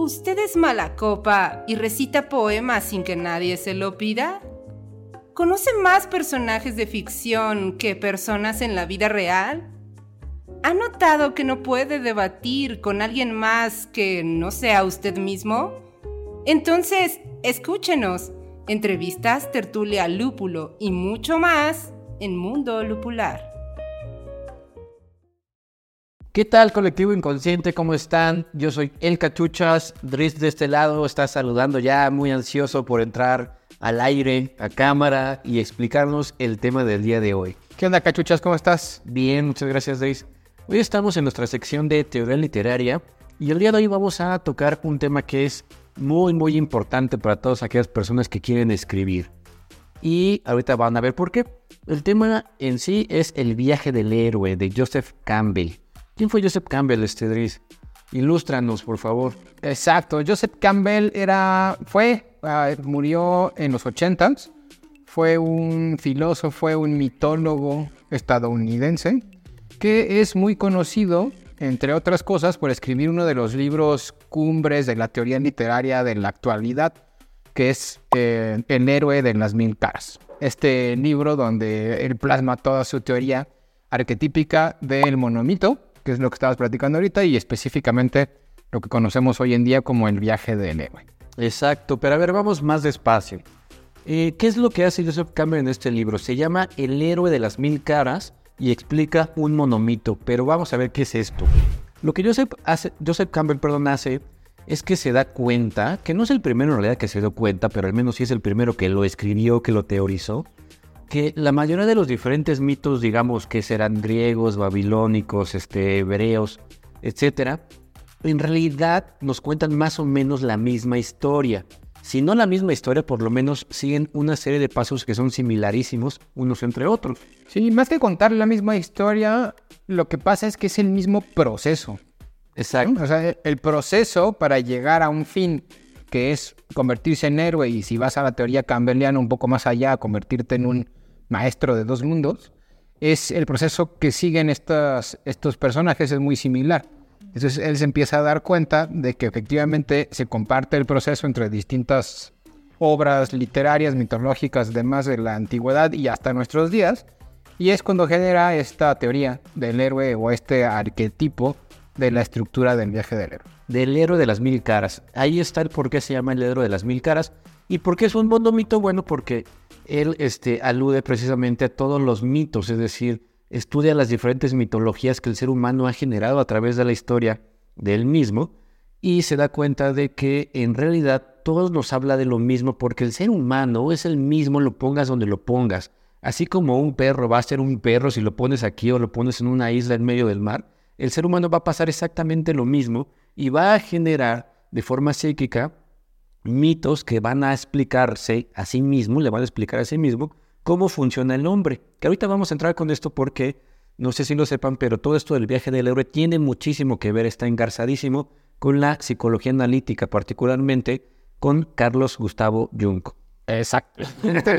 ¿Usted es mala copa y recita poemas sin que nadie se lo pida? ¿Conoce más personajes de ficción que personas en la vida real? ¿Ha notado que no puede debatir con alguien más que no sea usted mismo? Entonces, escúchenos. Entrevistas, tertulia, lúpulo y mucho más en Mundo Lupular. ¿Qué tal, colectivo inconsciente? ¿Cómo están? Yo soy El Cachuchas. Dries de este lado está saludando ya, muy ansioso por entrar al aire, a cámara y explicarnos el tema del día de hoy. ¿Qué onda, Cachuchas? ¿Cómo estás? Bien, muchas gracias, Dries. Hoy estamos en nuestra sección de teoría literaria y el día de hoy vamos a tocar un tema que es muy, muy importante para todas aquellas personas que quieren escribir. Y ahorita van a ver por qué. El tema en sí es El viaje del héroe de Joseph Campbell. ¿Quién fue Joseph Campbell, este Dries? Ilústranos, por favor. Exacto, Joseph Campbell era, fue, ah, murió en los 80 Fue un filósofo, fue un mitólogo estadounidense que es muy conocido, entre otras cosas, por escribir uno de los libros cumbres de la teoría literaria de la actualidad, que es eh, El héroe de las mil caras. Este libro donde él plasma toda su teoría arquetípica del monomito que es lo que estabas platicando ahorita, y específicamente lo que conocemos hoy en día como el viaje del héroe. Exacto, pero a ver, vamos más despacio. Eh, ¿Qué es lo que hace Joseph Campbell en este libro? Se llama El héroe de las mil caras y explica un monomito, pero vamos a ver qué es esto. Lo que Joseph, hace, Joseph Campbell perdón, hace es que se da cuenta, que no es el primero en realidad que se dio cuenta, pero al menos sí es el primero que lo escribió, que lo teorizó, que la mayoría de los diferentes mitos, digamos que serán griegos, babilónicos, este, hebreos, etcétera, en realidad nos cuentan más o menos la misma historia. Si no la misma historia, por lo menos siguen una serie de pasos que son similarísimos unos entre otros. Sí, más que contar la misma historia, lo que pasa es que es el mismo proceso. Exacto. O sea, el proceso para llegar a un fin que es convertirse en héroe y si vas a la teoría campbelliana un poco más allá, convertirte en un maestro de dos mundos, es el proceso que siguen estos, estos personajes, es muy similar. Entonces él se empieza a dar cuenta de que efectivamente se comparte el proceso entre distintas obras literarias, mitológicas, demás de la antigüedad y hasta nuestros días. Y es cuando genera esta teoría del héroe o este arquetipo de la estructura del viaje del héroe. Del héroe de las mil caras. Ahí está el por qué se llama el héroe de las mil caras. ¿Y por qué es un mundo mito? Bueno, porque él este, alude precisamente a todos los mitos, es decir, estudia las diferentes mitologías que el ser humano ha generado a través de la historia de él mismo y se da cuenta de que en realidad todos nos habla de lo mismo porque el ser humano es el mismo, lo pongas donde lo pongas. Así como un perro va a ser un perro si lo pones aquí o lo pones en una isla en medio del mar, el ser humano va a pasar exactamente lo mismo y va a generar de forma psíquica mitos que van a explicarse a sí mismo, le van a explicar a sí mismo cómo funciona el hombre. Que ahorita vamos a entrar con esto porque, no sé si lo sepan, pero todo esto del viaje del héroe tiene muchísimo que ver, está engarzadísimo con la psicología analítica, particularmente con Carlos Gustavo Jung. Exacto. Este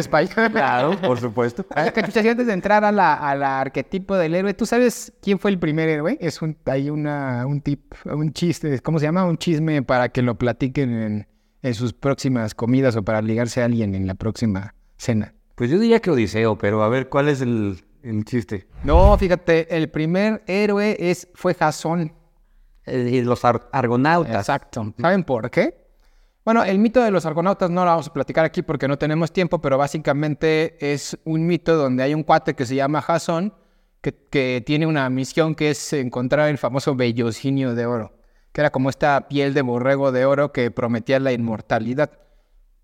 claro, por supuesto. antes de entrar a la, arquetipo del héroe, ¿tú sabes quién fue el primer héroe? Es un, hay una, un tip, un chiste, ¿cómo se llama? Un chisme para que lo platiquen en, en sus próximas comidas o para ligarse a alguien en la próxima cena? Pues yo diría que Odiseo, pero a ver, ¿cuál es el, chiste? No, fíjate, el primer héroe es, fue Jasón. Y los argonautas. Exacto. ¿Saben por qué? Bueno, el mito de los argonautas no lo vamos a platicar aquí porque no tenemos tiempo, pero básicamente es un mito donde hay un cuate que se llama Jasón, que, que tiene una misión que es encontrar el famoso vellocinio de oro que era como esta piel de borrego de oro que prometía la inmortalidad.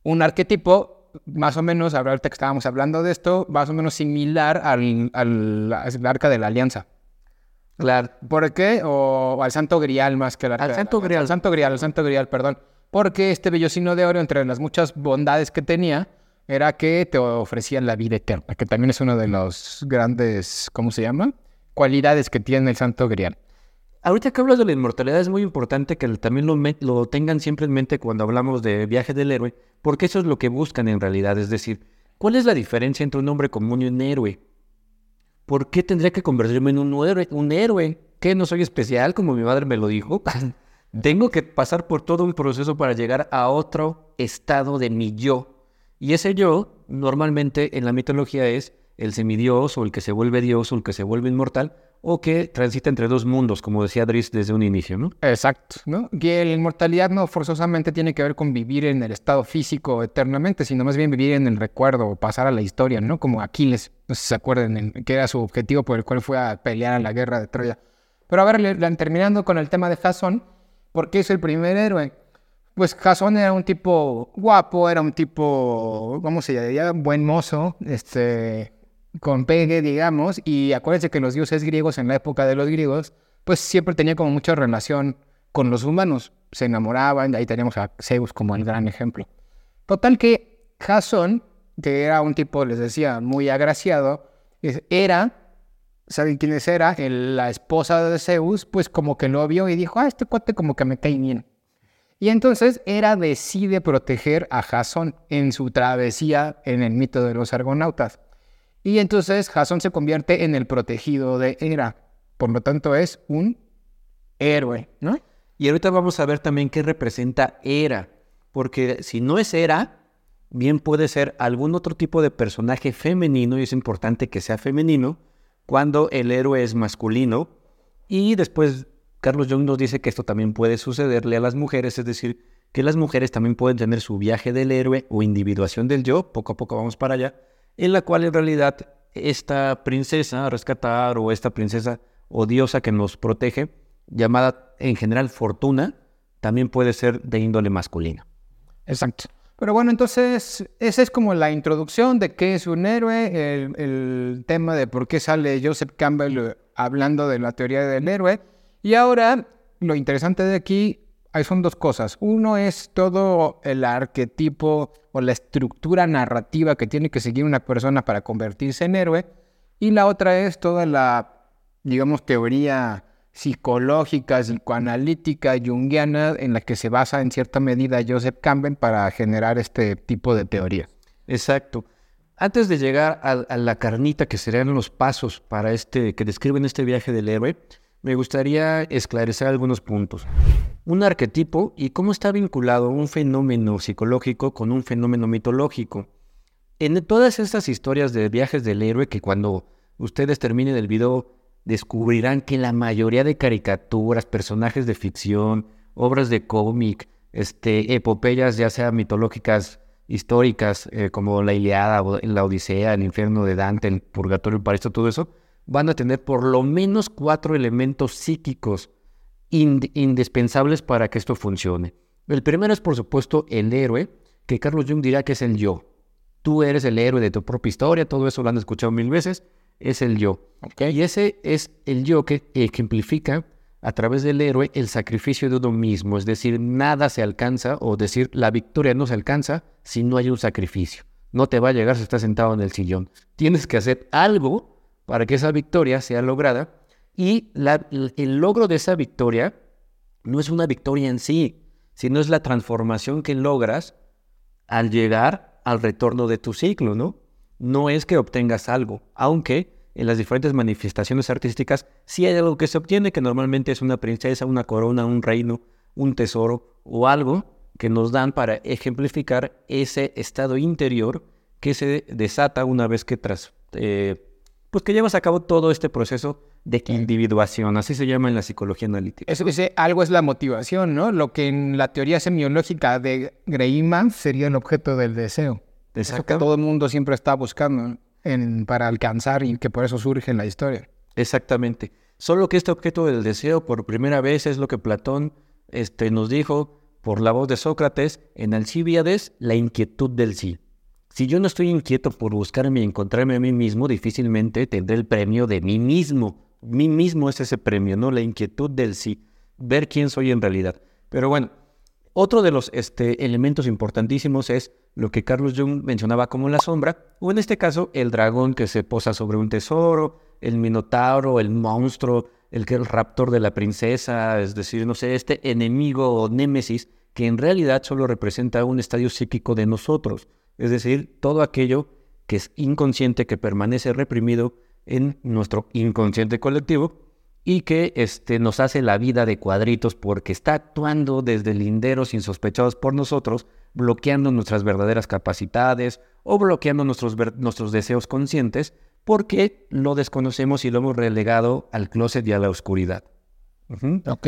Un arquetipo, más o menos, ahorita que estábamos hablando de esto, más o menos similar al, arca de la alianza. Claro. ¿Por qué? O, al santo grial más que al Al santo grial. Al santo grial, al santo grial, perdón. Porque este vellocino de oro, entre las muchas bondades que tenía, era que te ofrecían la vida eterna, que también es una de los grandes, ¿cómo se llama? Cualidades que tiene el santo grial. Ahorita que hablas de la inmortalidad es muy importante que también lo, lo, tengan siempre en mente cuando hablamos de viaje del héroe, porque eso es lo que buscan en realidad. Es decir, ¿cuál es la diferencia entre un hombre común y un héroe? ¿Por qué tendría que convertirme en un héroe? ¿Un héroe? ¿Qué? ¿No soy especial como mi madre me lo dijo? Tengo que pasar por todo un proceso para llegar a otro estado de mi yo. Y ese yo, normalmente en la mitología, es el semidios o el que se vuelve dios o el que se vuelve inmortal o que transita entre dos mundos, como decía Dries desde un inicio, ¿no? Exacto, ¿no? Que la inmortalidad no forzosamente tiene que ver con vivir en el estado físico eternamente, sino más bien vivir en el recuerdo o pasar a la historia, ¿no? Como Aquiles, no sé si se acuerdan, que era su objetivo por el cual fue a pelear a la guerra de Troya. Pero a ver, terminando con el tema de Jasón, ¿por qué es el primer héroe? Pues Jasón era un tipo guapo, era un tipo, ¿cómo se llama? Buen mozo, este, con pegue, digamos, y acuérdense que los dioses griegos en la época de los griegos, pues siempre tenía como mucha relación con los humanos, se enamoraban, ahí teníamos a Zeus como el gran ejemplo. Total que Jasón, que era un tipo, les decía, muy agraciado, era, ¿saben quiénes era? la esposa de Zeus, pues como que lo vio y dijo, ah, este cuate como que me cae bien. Y entonces Hera decide proteger a Jasón en su travesía en el mito de los argonautas. Y entonces Jason se convierte en el protegido de Hera. Por lo tanto, es un héroe, ¿no? Y ahorita vamos a ver también qué representa Hera. Porque si no es Hera, bien puede ser algún otro tipo de personaje femenino, y es importante que sea femenino, cuando el héroe es masculino. Y después Carlos Jung nos dice que esto también puede sucederle a las mujeres, es decir, que las mujeres también pueden tener su viaje del héroe o individuación del yo, poco a poco vamos para allá, en la cual en realidad esta princesa a rescatar o esta princesa o diosa que nos protege, llamada en general Fortuna, también puede ser de índole masculina. Exacto. Pero bueno, entonces esa es como la introducción de qué es un héroe, el, tema de por qué sale Joseph Campbell hablando de la teoría del héroe. Y ahora lo interesante de aquí son dos cosas. Uno es todo el arquetipo o la estructura narrativa que tiene que seguir una persona para convertirse en héroe. Y la otra es toda la, digamos, teoría psicológica, psicoanalítica, junguiana, en la que se basa en cierta medida Joseph Campbell para generar este tipo de teoría. Exacto. Antes de llegar a, a la carnita que serían los pasos para este, que describen este viaje del héroe, me gustaría esclarecer algunos puntos. Un arquetipo y cómo está vinculado un fenómeno psicológico con un fenómeno mitológico. En todas estas historias de viajes del héroe que cuando ustedes terminen el video descubrirán que la mayoría de caricaturas, personajes de ficción, obras de cómic, este, epopeyas ya sea mitológicas, históricas, eh, como la Iliada, la Odisea, el infierno de Dante, el purgatorio, el paraíso, todo eso, van a tener por lo menos cuatro elementos psíquicos indispensables para que esto funcione. El primero es, por supuesto, el héroe, que Carlos Jung dirá que es el yo. Tú eres el héroe de tu propia historia, todo eso lo han escuchado mil veces, es el yo. Y ese es el yo que ejemplifica a través del héroe el sacrificio de uno mismo, es decir, nada se alcanza, o decir, la victoria no se alcanza si no hay un sacrificio. No te va a llegar si estás sentado en el sillón. Tienes que hacer algo para que esa victoria sea lograda. Y el logro de esa victoria no es una victoria en sí, sino es la transformación que logras al llegar al retorno de tu ciclo, ¿no? No es que obtengas algo, aunque en las diferentes manifestaciones artísticas sí hay algo que se obtiene, que normalmente es una princesa, una corona, un reino, un tesoro o algo que nos dan para ejemplificar ese estado interior que se desata una vez que tras, eh, pues que llevas a cabo todo este proceso de individuación, así se llama en la psicología analítica. Eso dice, algo es la motivación, ¿no? Lo que en la teoría semiológica de Greiman sería el objeto del deseo. Exacto. Eso que todo el mundo siempre está buscando para alcanzar y que por eso surge en la historia. Exactamente. Solo que este objeto del deseo por primera vez es lo que Platón este, nos dijo por la voz de Sócrates en Alcibíades, la inquietud del sí. Si yo no estoy inquieto por buscarme y encontrarme a mí mismo, difícilmente tendré el premio de mí mismo. Mí mismo es ese premio, ¿no? La inquietud del sí, ver quién soy en realidad. Pero bueno, otro de los este, elementos importantísimos es lo que Carlos Jung mencionaba como la sombra, o en este caso el dragón que se posa sobre un tesoro, el minotauro, el monstruo, el, el raptor de la princesa, es decir, no sé, este enemigo o némesis que en realidad solo representa un estadio psíquico de nosotros. Es decir, todo aquello que es inconsciente, que permanece reprimido en nuestro inconsciente colectivo y que este, nos hace la vida de cuadritos porque está actuando desde linderos insospechados por nosotros, bloqueando nuestras verdaderas capacidades o bloqueando nuestros, nuestros deseos conscientes porque lo desconocemos y lo hemos relegado al closet y a la oscuridad. Ok.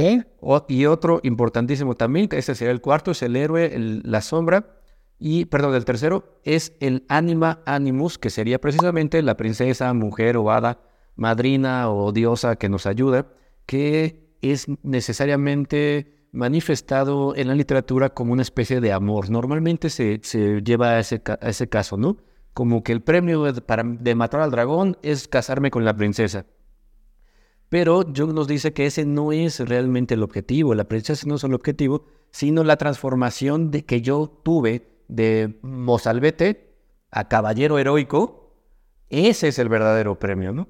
y otro importantísimo también, que ese sería el cuarto, es el héroe, la sombra. Y, perdón, el tercero es el anima animus, que sería precisamente la princesa, mujer o hada, madrina o diosa que nos ayuda, que es necesariamente manifestado en la literatura como una especie de amor. Normalmente se, lleva a ese, a ese caso, ¿no? Como que el premio para, de matar al dragón es casarme con la princesa. Pero Jung nos dice que ese no es realmente el objetivo, la princesa no es el objetivo, sino la transformación de que yo tuve de mozalbete a caballero heroico. Ese es el verdadero premio, ¿no?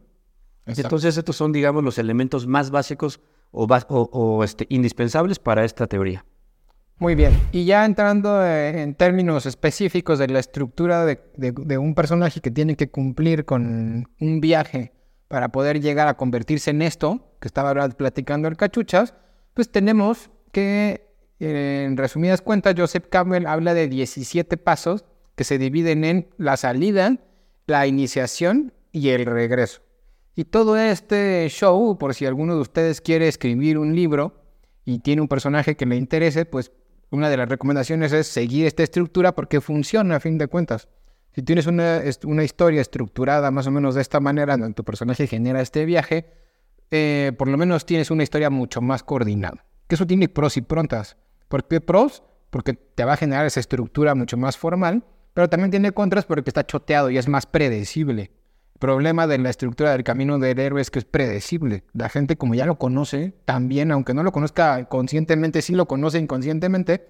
Entonces estos son, digamos, los elementos más básicos o, este, indispensables para esta teoría. Muy bien, y ya entrando eh, en términos específicos de la estructura de un personaje que tiene que cumplir con un viaje para poder llegar a convertirse en esto, que estaba platicando el cachuchas, pues tenemos que, en resumidas cuentas, Joseph Campbell habla de 17 pasos que se dividen en la salida, la iniciación y el regreso. Y todo este show, por si alguno de ustedes quiere escribir un libro y tiene un personaje que le interese, pues una de las recomendaciones es seguir esta estructura porque funciona a fin de cuentas. Si tienes una, historia estructurada más o menos de esta manera, donde tu personaje genera este viaje, eh, por lo menos tienes una historia mucho más coordinada. Que eso tiene pros y prontas. ¿Por qué pros? Porque te va a generar esa estructura mucho más formal, pero también tiene contras porque está choteado y es más predecible. Problema de la estructura del camino del héroe es que es predecible. La gente como ya lo conoce, también, aunque no lo conozca conscientemente, sí lo conoce inconscientemente,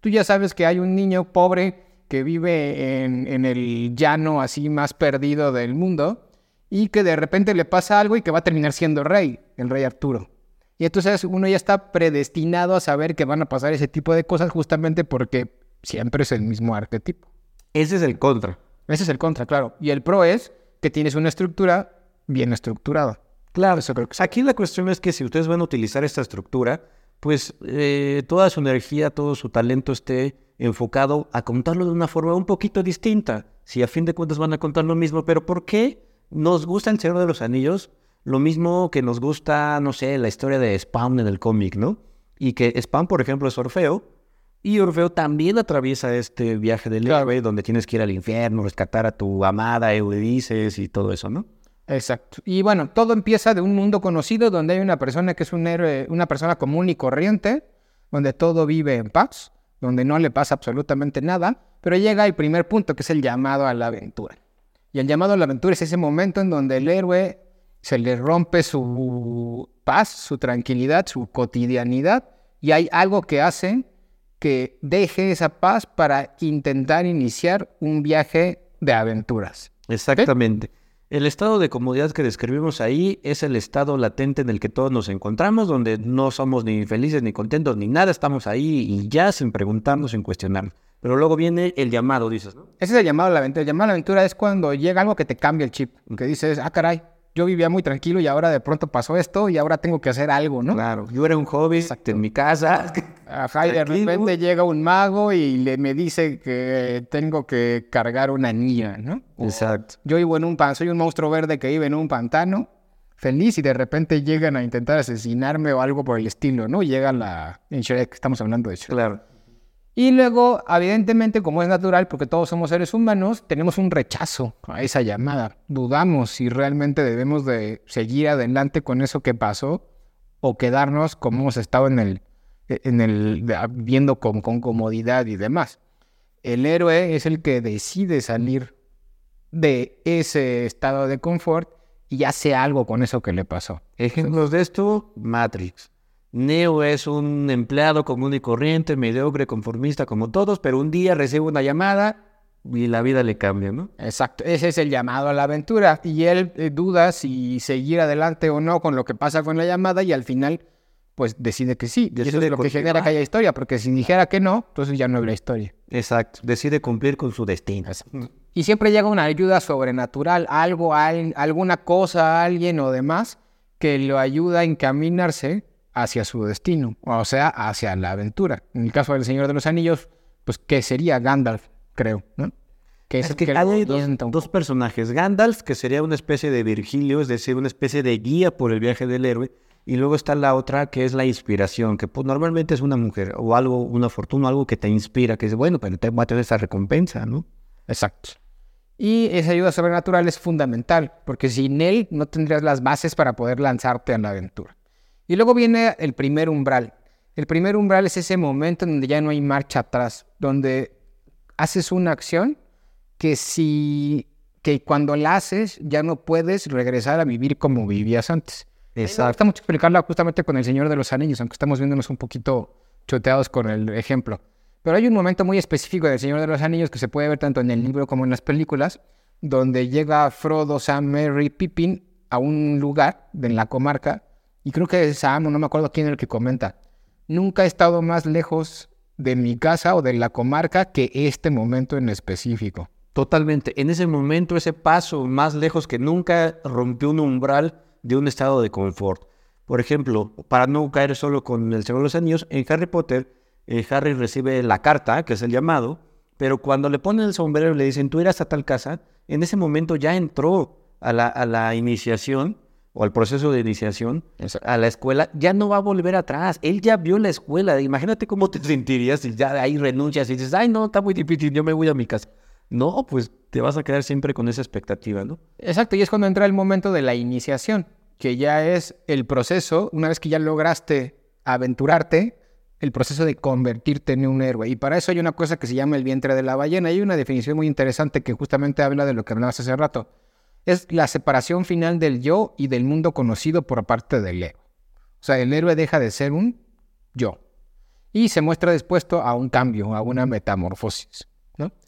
tú ya sabes que hay un niño pobre que vive en, el llano así más perdido del mundo y que de repente le pasa algo y que va a terminar siendo rey, el rey Arturo. Y entonces uno ya está predestinado a saber que van a pasar ese tipo de cosas justamente porque siempre es el mismo arquetipo. Ese es el contra. Ese es el contra, claro. Y el pro es que tienes una estructura bien estructurada. Claro, eso creo que Aquí la cuestión es que si ustedes van a utilizar esta estructura, pues eh, toda su energía, todo su talento esté enfocado a contarlo de una forma un poquito distinta. Si a fin de cuentas van a contar lo mismo, pero ¿por qué nos gusta el Señor de los Anillos? Lo mismo que nos gusta, no sé, la historia de Spawn en el cómic, ¿no? Y que Spawn, por ejemplo, es Orfeo. Y Orfeo también atraviesa este viaje del héroe donde tienes que ir al infierno, rescatar a tu amada Eurídice y todo eso, ¿no? Exacto. Y bueno, todo empieza de un mundo conocido donde hay una persona que es un héroe, una persona común y corriente, donde todo vive en paz donde no le pasa absolutamente nada, pero llega el primer punto, que es el llamado a la aventura. Y el llamado a la aventura es ese momento en donde el héroe se le rompe su paz, su tranquilidad, su cotidianidad, y hay algo que hace que deje esa paz para intentar iniciar un viaje de aventuras. Exactamente. El estado de comodidad que describimos ahí es el estado latente en el que todos nos encontramos, donde no somos ni felices ni contentos ni nada, estamos ahí y ya sin preguntarnos, sin cuestionarnos. Pero luego viene el llamado, dices, ¿no? Ese es el llamado a la aventura. El llamado a la aventura es cuando llega algo que te cambia el chip, que dices, ah, caray, yo vivía muy tranquilo y ahora de pronto pasó esto y ahora tengo que hacer algo, ¿no? Claro, yo era un hobby en mi casa. Ajá, y de repente llega un mago y le, me dice que tengo que cargar una niña, ¿no? Exacto. Yo vivo en un pan, soy un monstruo verde que vive en un pantano, feliz y de repente llegan a intentar asesinarme o algo por el estilo, ¿no? Llega la... En Shrek, estamos hablando de Shrek. Claro. Y luego, evidentemente, como es natural, porque todos somos seres humanos, tenemos un rechazo a esa llamada. Dudamos si realmente debemos de seguir adelante con eso que pasó o quedarnos como hemos estado en el, en el viendo con, con comodidad y demás. El héroe es el que decide salir de ese estado de confort y hace algo con eso que le pasó. Ejemplos de esto, Matrix. Neo es un empleado común y corriente, mediocre, conformista como todos, pero un día recibe una llamada y la vida le cambia, ¿no? Exacto, ese es el llamado a la aventura y él eh, duda si seguir adelante o no con lo que pasa con la llamada y al final pues decide que sí. y eso es lo que genera que haya historia, porque si dijera que no, entonces ya no habría historia. Exacto, decide cumplir con su destino. Y siempre llega una ayuda sobrenatural, algo, alguna cosa, alguien o demás que lo ayuda a encaminarse hacia su destino, o sea, hacia la aventura. En el caso del Señor de los Anillos, pues, ¿qué sería Gandalf, creo, ¿no? Que es, que hay dos, personajes. Gandalf, que sería una especie de Virgilio, es decir, una especie de guía por el viaje del héroe. Y luego está la otra, que es la inspiración, que pues, normalmente es una mujer o algo, una fortuna, algo que te inspira, que es bueno, pero te va a tener esa recompensa, ¿no? Exacto. Y esa ayuda sobrenatural es fundamental, porque sin él no tendrías las bases para poder lanzarte a la aventura. Y luego viene el primer umbral. El primer umbral es ese momento donde ya no hay marcha atrás, donde haces una acción que si que cuando la haces ya no puedes regresar a vivir como vivías antes. Exacto. Mucho explicarla justamente con el Señor de los Anillos, aunque estamos viéndonos un poquito choteados con el ejemplo. Pero hay un momento muy específico del Señor de los Anillos que se puede ver tanto en el libro como en las películas, donde llega Frodo, Sam, Merry, Pippin a un lugar de la comarca, y creo que es Sam, no me acuerdo quién es el que comenta, nunca he estado más lejos de mi casa o de la comarca que este momento en específico. Totalmente. En ese momento, ese paso más lejos que nunca rompió un umbral de un estado de confort. Por ejemplo, para no caer solo con el Señor de los Anillos, en Harry Potter, eh, Harry recibe la carta, que es el llamado, pero cuando le ponen el sombrero y le dicen, tú irás a tal casa, en ese momento ya entró a la, a la iniciación o al proceso de iniciación a la escuela, ya no va a volver atrás. Él ya vio la escuela. Imagínate cómo te sentirías si ya ahí renuncias y dices, ay, no, está muy difícil, yo me voy a mi casa. No, pues te vas a quedar siempre con esa expectativa, ¿no? Exacto, y es cuando entra el momento de la iniciación, que ya es el proceso, una vez que ya lograste aventurarte, el proceso de convertirte en un héroe. Y para eso hay una cosa que se llama el vientre de la ballena. Hay una definición muy interesante que justamente habla de lo que hablabas hace rato. Es la separación final del yo y del mundo conocido por parte del héroe. O sea, el héroe deja de ser un yo y se muestra dispuesto a un cambio, a una metamorfosis.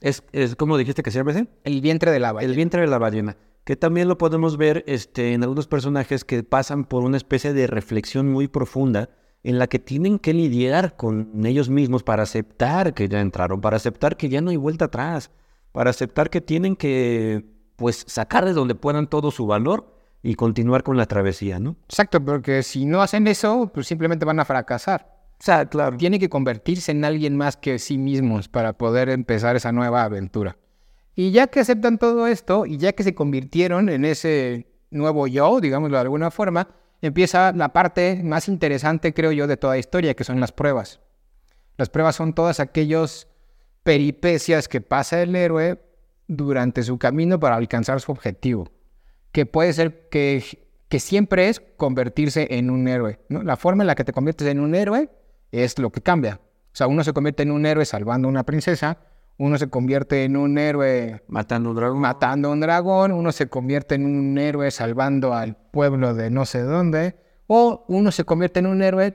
Es, es como dijiste que se llama El vientre de la ballena. El vientre de la ballena. Que también lo podemos ver este, en algunos personajes que pasan por una especie de reflexión muy profunda en la que tienen que lidiar con ellos mismos para aceptar que ya entraron, para aceptar que ya no hay vuelta atrás, para aceptar que tienen que pues sacar de donde puedan todo su valor y continuar con la travesía, ¿no? Exacto, porque si no hacen eso, pues simplemente van a fracasar. O sea, claro. Tiene que convertirse en alguien más que sí mismos para poder empezar esa nueva aventura. Y ya que aceptan todo esto y ya que se convirtieron en ese nuevo yo, digámoslo de alguna forma, empieza la parte más interesante, creo yo, de toda historia, que son las pruebas. Las pruebas son todas aquellos peripecias que pasa el héroe durante su camino para alcanzar su objetivo, que puede ser que, que siempre es convertirse en un héroe. ¿no? La forma en la que te conviertes en un héroe es lo que cambia. O sea, uno se convierte en un héroe salvando a una princesa, uno se convierte en un héroe matando un dragón, matando un dragón, uno se convierte en un héroe salvando al pueblo de no sé dónde, o uno se convierte en un héroe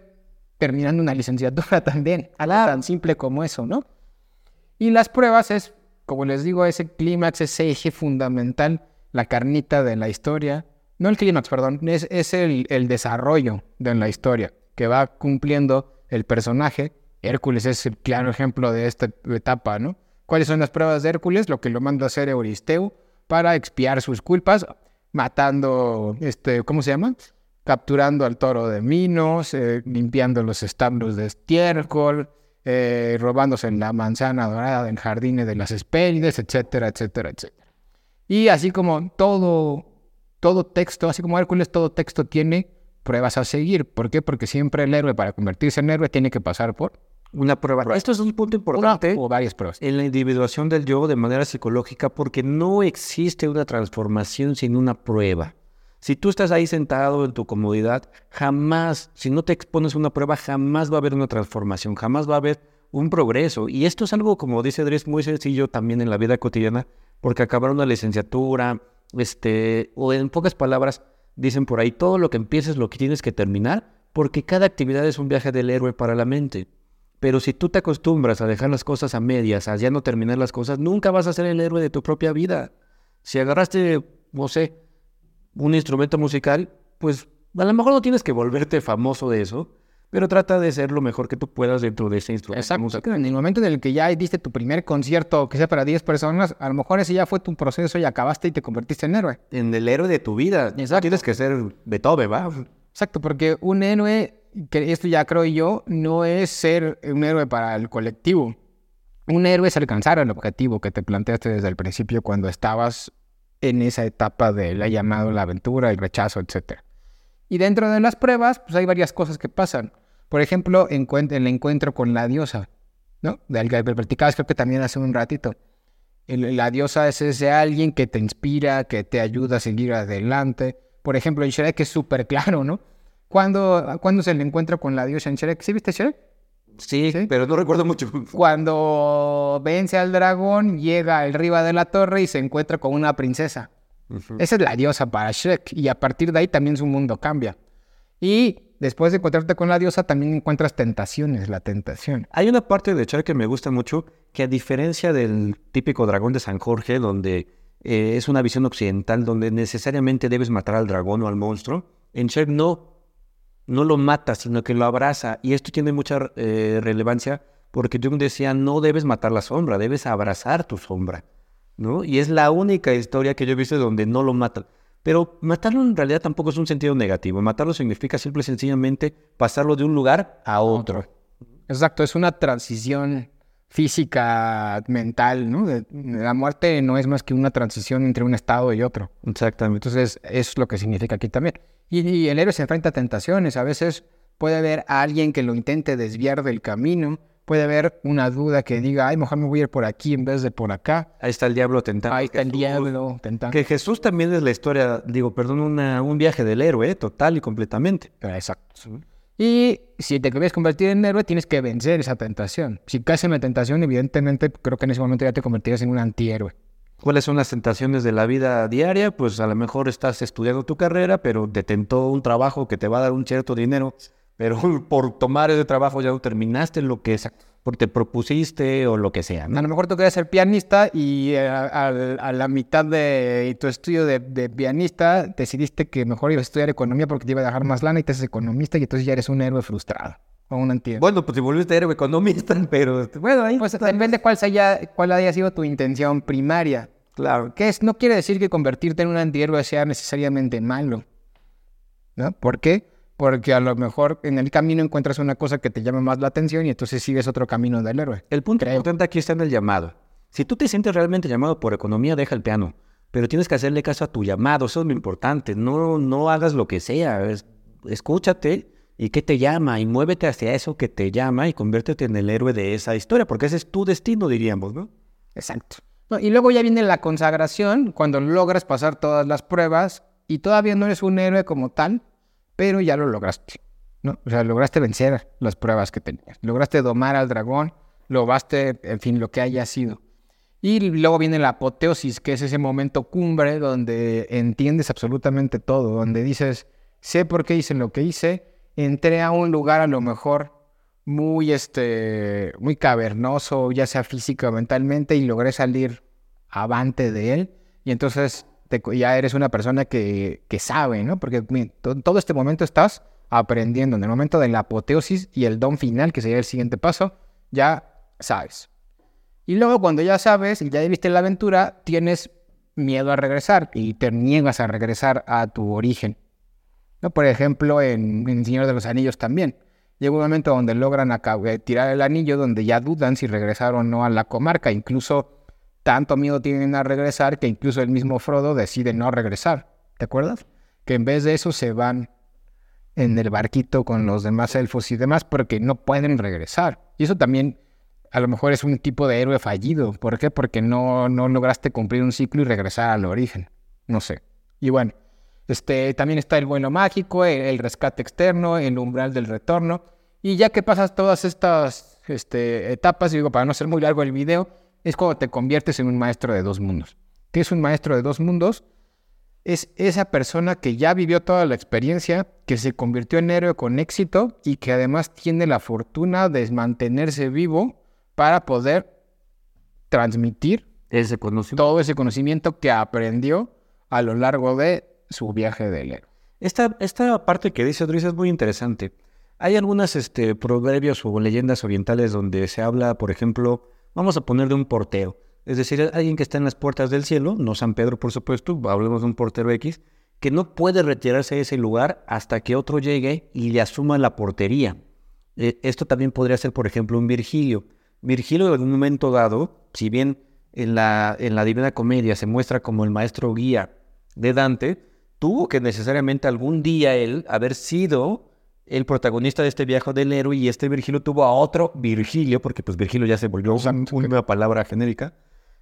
terminando una licenciatura también, algo tan simple como eso, ¿no? Y las pruebas es, como les digo, ese clímax, ese eje fundamental, la carnita de la historia, no el clímax, perdón, es, es el, el desarrollo de la historia que va cumpliendo el personaje. Hércules es el claro ejemplo de esta etapa, ¿no? ¿Cuáles son las pruebas de Hércules? Lo que lo manda a hacer Euristeo para expiar sus culpas, matando, este, ¿cómo se llama? Capturando al toro de Minos, eh, limpiando los establos de estiércol, eh, robándose la manzana dorada en jardines de las Hespérides, etcétera, etcétera, etcétera. Y así como todo, todo texto, así como Hércules, todo texto tiene pruebas a seguir. ¿Por qué? Porque siempre el héroe, para convertirse en héroe, tiene que pasar por una prueba. Esto es un punto importante. o varias pruebas. En la individuación del yo de manera psicológica, porque no existe una transformación sin una prueba. Si tú estás ahí sentado en tu comodidad, jamás, si no te expones a una prueba, jamás va a haber una transformación, jamás va a haber un progreso. Y esto es algo, como dice Andrés, muy sencillo también en la vida cotidiana, porque acabar una licenciatura, este, o en pocas palabras, Dicen por ahí, todo lo que empieces lo que tienes que terminar, porque cada actividad es un viaje del héroe para la mente. Pero si tú te acostumbras a dejar las cosas a medias, a ya no terminar las cosas, nunca vas a ser el héroe de tu propia vida. Si agarraste, no sé, un instrumento musical, pues a lo mejor no tienes que volverte famoso de eso, pero trata de ser lo mejor que tú puedas dentro de ese instrumento. Exacto. musical. En el momento en el que ya diste tu primer concierto, que sea para 10 personas, a lo mejor ese ya fue tu proceso y acabaste y te convertiste en héroe. En el héroe de tu vida. Exacto. Tienes que ser Beethoven, ¿va? Exacto, porque un héroe, que esto ya creo yo, no es ser un héroe para el colectivo. Un héroe es alcanzar el objetivo que te planteaste desde el principio cuando estabas en esa etapa de la llamado, la aventura, el rechazo, etc. Y dentro de las pruebas, pues hay varias cosas que pasan. Por ejemplo, el encuentro con la diosa, ¿no? Del que platicabas creo que también hace un ratito. El- la diosa es ese alguien que te inspira, que te ayuda a seguir adelante. Por ejemplo, en Shrek es súper claro, ¿no? ¿Cuándo, ¿Cuándo se le encuentra con la diosa en Shrek? ¿Sí viste Shrek? Sí, Sí. pero no recuerdo mucho. Cuando vence al dragón, llega arriba de la torre y se encuentra con una princesa. Esa es la diosa para Shrek. Y a partir de ahí también su mundo cambia. Y después de encontrarte con la diosa, también encuentras tentaciones, la tentación. Hay una parte de Shrek que me gusta mucho, que a diferencia del típico dragón de San Jorge, donde eh, es una visión occidental, donde necesariamente debes matar al dragón o al monstruo, en Shrek no, no lo mata, sino que lo abraza. Y esto tiene mucha eh, relevancia porque Jung decía, no debes matar la sombra, debes abrazar tu sombra. ¿No? Y es la única historia que yo he visto donde no lo matan. Pero matarlo en realidad tampoco es un sentido negativo. Matarlo significa simple y sencillamente pasarlo de un lugar a otro. Exacto, es una transición física, mental, ¿no? De- la muerte no es más que una transición entre un estado y otro. Exactamente. Entonces, eso es lo que significa aquí también. Y, y el héroe se enfrenta a tentaciones. A veces puede haber alguien que lo intente desviar del camino. Puede haber una duda que diga, ay, mejor me voy a ir por aquí en vez de por acá. Ahí está el diablo tentando. Ahí está el diablo tentando. Que Jesús también es la historia, digo, perdón, una- un viaje del héroe, ¿eh? total y completamente. Exacto. Y si te quieres convertir en héroe, tienes que vencer esa tentación. Si caes en la tentación, evidentemente, creo que en ese momento ya te convertirías en un antihéroe. ¿Cuáles son las tentaciones de la vida diaria? Pues a lo mejor estás estudiando tu carrera, pero te tentó un trabajo que te va a dar un cierto dinero, pero por tomar ese trabajo ya no terminaste lo que porque te propusiste o lo que sea. ¿no? A lo mejor tú querías ser pianista y eh, a, a- a la mitad de tu estudio de, de pianista decidiste que mejor ibas a estudiar economía porque te iba a dejar más lana y te haces economista y entonces ya eres un héroe frustrado o un antihéroe. Bueno, pues si volviste héroe economista, pero bueno, ahí Pues depende cuál, sea, cuál haya sido tu intención primaria. claro. Que es, no quiere decir que convertirte en un antihéroe sea necesariamente malo. ¿No? ¿Por qué? Porque a lo mejor en el camino encuentras una cosa que te llama más la atención y entonces sigues otro camino del héroe. El punto Creo. importante aquí está en el llamado. Si tú te sientes realmente llamado por economía, deja el piano. Pero tienes que hacerle caso a tu llamado, eso es lo importante. No, no hagas lo que sea. es- escúchate y qué te llama y muévete hacia eso que te llama y conviértete en el héroe de esa historia, porque ese es tu destino, diríamos, ¿no? Exacto. No, y luego ya viene la consagración, cuando logras pasar todas las pruebas y todavía no eres un héroe como tal, pero ya lo lograste. ¿no? O sea, lograste vencer las pruebas que tenías. Lograste domar al dragón, lograste, en fin, lo que haya sido. Y luego viene la apoteosis, que es ese momento cumbre donde entiendes absolutamente todo, donde dices, sé por qué hice lo que hice, entré a un lugar a lo mejor muy, este, muy cavernoso, ya sea física o mentalmente, y logré salir avante de él. Y entonces ya eres una persona que, que sabe, ¿no? Porque to- todo este momento estás aprendiendo. En el momento de la apoteosis y el don final, que sería el siguiente paso, ya sabes. Y luego cuando ya sabes y ya viste la aventura, tienes miedo a regresar y te niegas a regresar a tu origen. ¿no? Por ejemplo, en, en Señor de los Anillos también. Llega un momento donde logran tirar el anillo, donde ya dudan si regresar o no a la comarca. Incluso tanto miedo tienen a regresar que incluso el mismo Frodo decide no regresar. ¿Te acuerdas? Que en vez de eso se van en el barquito con los demás elfos y demás porque no pueden regresar. Y eso también a lo mejor es un tipo de héroe fallido. ¿Por qué? Porque no, no lograste cumplir un ciclo y regresar al origen. No sé. Y bueno, este, también está el vuelo mágico, el, rescate externo, el umbral del retorno. Y ya que pasas todas estas este, etapas, digo, para no ser muy largo el video, es cuando te conviertes en un maestro de dos mundos. ¿Qué es un maestro de dos mundos? Es esa persona que ya vivió toda la experiencia, que se convirtió en héroe con éxito y que además tiene la fortuna de mantenerse vivo para poder transmitir Ese conocimiento. todo ese conocimiento que aprendió a lo largo de su viaje del héroe. Esta, esta parte que dice Odris es muy interesante, Hay algunas este, proverbios o leyendas orientales donde se habla, por ejemplo, vamos a poner de un portero. Es decir, alguien que está en las puertas del cielo, no San Pedro por supuesto, hablemos de un portero X, que no puede retirarse de ese lugar hasta que otro llegue y le asuma la portería. Eh, esto también podría ser, por ejemplo, un Virgilio. Virgilio en algún momento dado, si bien en la Divina Comedia se muestra como el maestro guía de Dante, tuvo que necesariamente algún día él haber sido el protagonista de este viaje del héroe y este Virgilio tuvo a otro Virgilio, porque pues Virgilio ya se volvió una palabra genérica,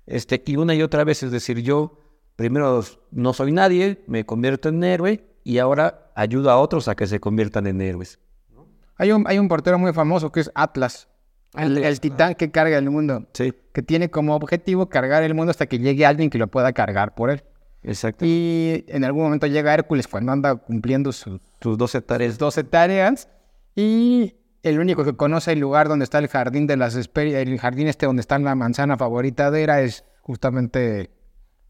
este, y una y otra vez, es decir, yo primero no soy nadie, me convierto en héroe y ahora ayudo a otros a que se conviertan en héroes. Hay un, hay un portero muy famoso que es Atlas, el, titán que carga el mundo, sí. que tiene como objetivo cargar el mundo hasta que llegue alguien que lo pueda cargar por él. Exacto. Y en algún momento llega Hércules cuando anda cumpliendo sus, sus 12 tareas. 12 tareas y el único que conoce el lugar donde está el jardín de las el jardín este donde está la manzana favorita de Hera es justamente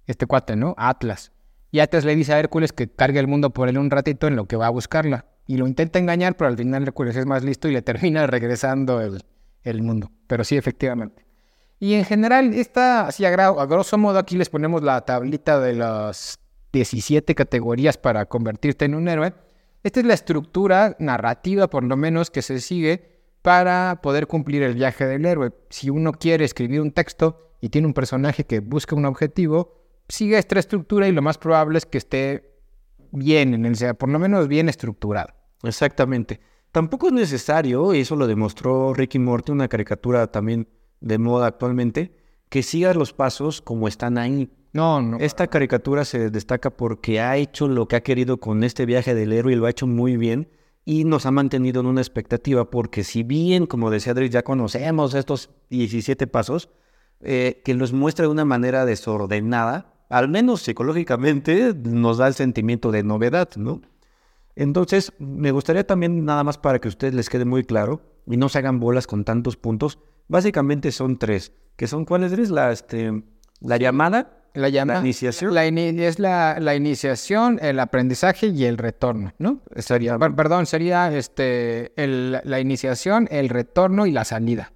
este cuate, ¿no? Atlas. Y Atlas le dice a Hércules que cargue el mundo por él un ratito en lo que va a buscarla. Y lo intenta engañar, pero al final Hércules es más listo y le termina regresando el, el mundo. Pero sí, efectivamente. Y en general, esta, así a, a grosso modo, aquí les ponemos la tablita de las 17 categorías para convertirte en un héroe. Esta es la estructura narrativa, por lo menos, que se sigue para poder cumplir el viaje del héroe. Si uno quiere escribir un texto y tiene un personaje que busca un objetivo, sigue esta estructura y lo más probable es que esté bien, en el, sea, por lo menos bien estructurado. Exactamente. Tampoco es necesario, y eso lo demostró Ricky Morty, una caricatura también de moda actualmente, que sigas los pasos como están ahí. No, no. Esta caricatura se destaca porque ha hecho lo que ha querido con este viaje del héroe y lo ha hecho muy bien y nos ha mantenido en una expectativa porque si bien, como decía Adri, ya conocemos estos 17 pasos, eh, que los muestra de una manera desordenada, al menos psicológicamente nos da el sentimiento de novedad, ¿no? Entonces, me gustaría también, nada más para que a ustedes les quede muy claro y no se hagan bolas con tantos puntos, básicamente son tres, que son cuáles es la, este, la llamada, la, llamada, la iniciación. La es la, la, iniciación, el aprendizaje y el retorno, ¿no? Sería, perdón, sería este, el, la iniciación, el retorno y la salida.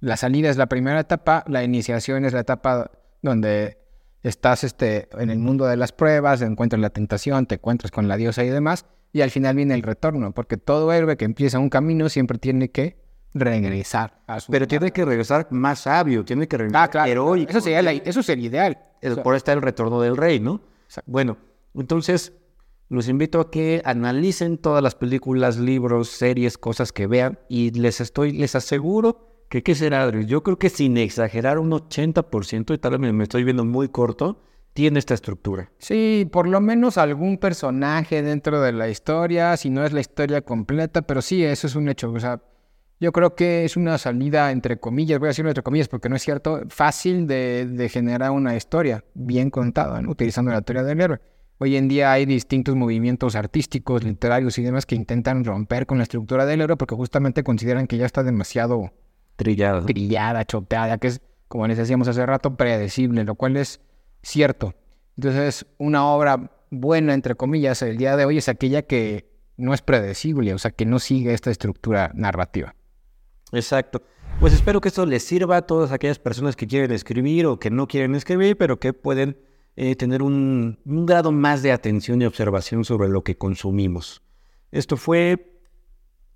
La salida es la primera etapa, la iniciación es la etapa donde estás este, en el mundo de las pruebas, encuentras la tentación, te encuentras con la diosa y demás, y al final viene el retorno, porque todo héroe que empieza un camino siempre tiene que regresar a su Pero tiene que regresar más sabio, tiene que regresar ah, claro, heroico. Eso sería, eso sería ideal. por está el retorno del rey, ¿no? Bueno, entonces los invito a que analicen todas las películas, libros, series, cosas que vean y les estoy, les aseguro que qué será, Adri. Yo creo que sin exagerar un 80%, y tal vez me estoy viendo muy corto, tiene esta estructura. Sí, por lo menos algún personaje dentro de la historia, si no es la historia completa, pero sí, eso es un hecho. O sea, yo creo que es una salida, entre comillas, voy a decirlo entre comillas porque no es cierto, fácil de, generar una historia bien contada, utilizando la teoría del héroe. Hoy en día hay distintos movimientos artísticos, literarios y demás que intentan romper con la estructura del héroe porque justamente consideran que ya está demasiado trillada, trillada chopeada, que es, como les decíamos hace rato, predecible, lo cual es cierto. Entonces, una obra buena, entre comillas, el día de hoy es aquella que no es predecible, o sea, que no sigue esta estructura narrativa. Exacto. Pues espero que esto les sirva a todas aquellas personas que quieren escribir o que no quieren escribir, pero que pueden eh, tener un, grado más de atención y observación sobre lo que consumimos. Esto fue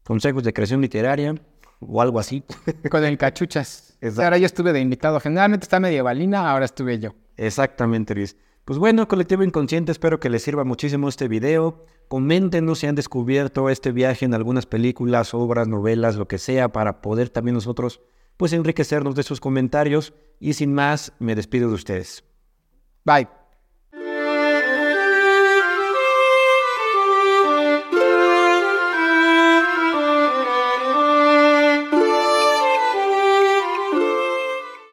Consejos de Creación Literaria o algo así. Con el cachuchas. Ahora yo estuve de invitado. Generalmente está medievalina, ahora estuve yo. Exactamente, Luis. Pues bueno, colectivo inconsciente, espero que les sirva muchísimo este video. Coméntenos si han descubierto este viaje en algunas películas, obras, novelas, lo que sea, para poder también nosotros pues enriquecernos de sus comentarios. Y sin más, me despido de ustedes. Bye.